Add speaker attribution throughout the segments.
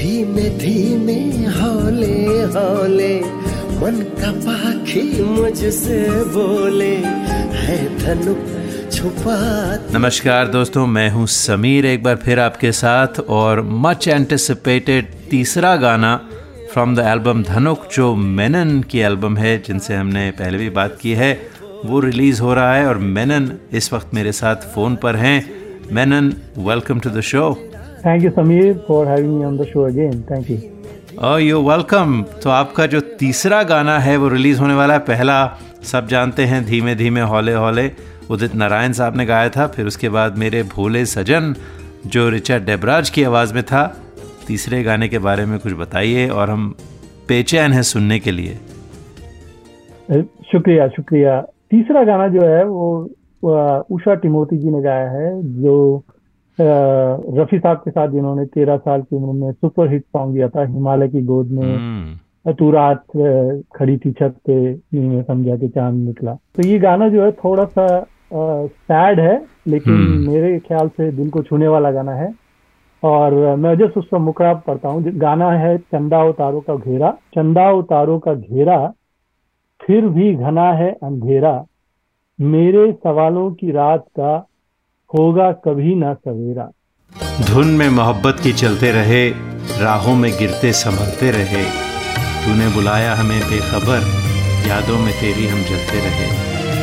Speaker 1: धीमे धीमे, हौले हौले, मन का पाखी मुझसे बोले, है धनुक
Speaker 2: नमस्कार दोस्तों, मैं हूँ समीर, एक बार फिर आपके साथ, और मच एंटिसिपेटेड तीसरा गाना फ्रॉम द एल्बम धनुक, जो मेनन की एल्बम है, जिनसे हमने पहले भी बात की है, वो रिलीज़ हो रहा है, और मेनन इस वक्त मेरे साथ फ़ोन पर हैं। Menon welcome to the show
Speaker 3: thank you Sameer for having me on the show again thank you
Speaker 2: you welcome तो आपका जो तीसरा गाना है वो रिलीज़ होने वाला है। पहला सब जानते हैं धीमे धीमे हौले हौले। उदित नारायण साहब ने गाया था। फिर उसके बाद मेरे भोले सजन जो रिचर्ड डेबराज की आवाज़ में था। तीसरे गाने के बारे में कुछ बताइए और हम बेचैन हैं सुनने के लिए।
Speaker 3: शुक्रिया शुक्रिया। तीसरा गाना जो है वो उषा टिमोती जी ने गाया है जो रफी साहब के साथ जिन्होंने तेरह साल की उम्र में सुपर हिट सॉन्ग दिया था हिमालय की गोद में हम्म। तू रात खड़ी थी छत पे में समझा के चाँद निकला। तो ये गाना जो है थोड़ा सा सैड है लेकिन हम्म। मेरे ख्याल से दिल को छूने वाला गाना है। और मैं जस्ट उसका मुकरा पढ़ता हूँ। गाना है चंदा उतारो का घेरा। चंदा उतारो का घेरा फिर भी घना है अंधेरा। मेरे सवालों की रात का होगा कभी ना सवेरा।
Speaker 2: धुन में मोहब्बत की चलते रहे राहों में गिरते संभलते रहे। तूने बुलाया हमें बेखबर यादों में तेरी हम जलते रहे।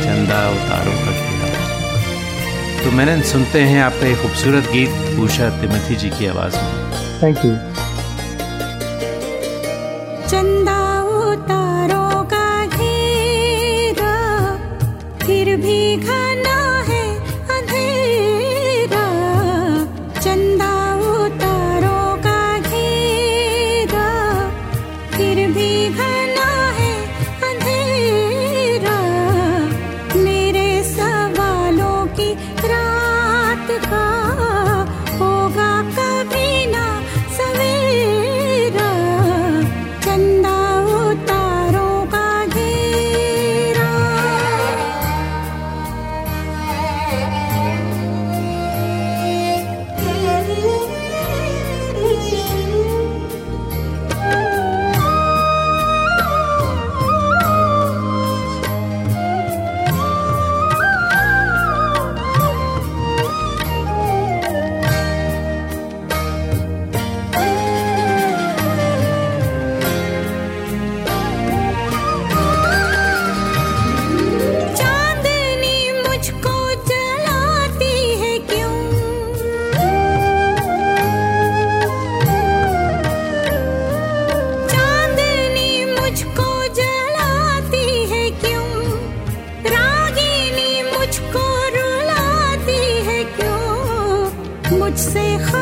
Speaker 2: चंदा उतारों का घेरा। तो मैंने सुनते हैं आपका एक खूबसूरत गीत उषा तिमथी जी की आवाज़ में।
Speaker 3: थैंक यू
Speaker 4: चंदा उतारों का घेरा फिर भी घना
Speaker 5: 最后。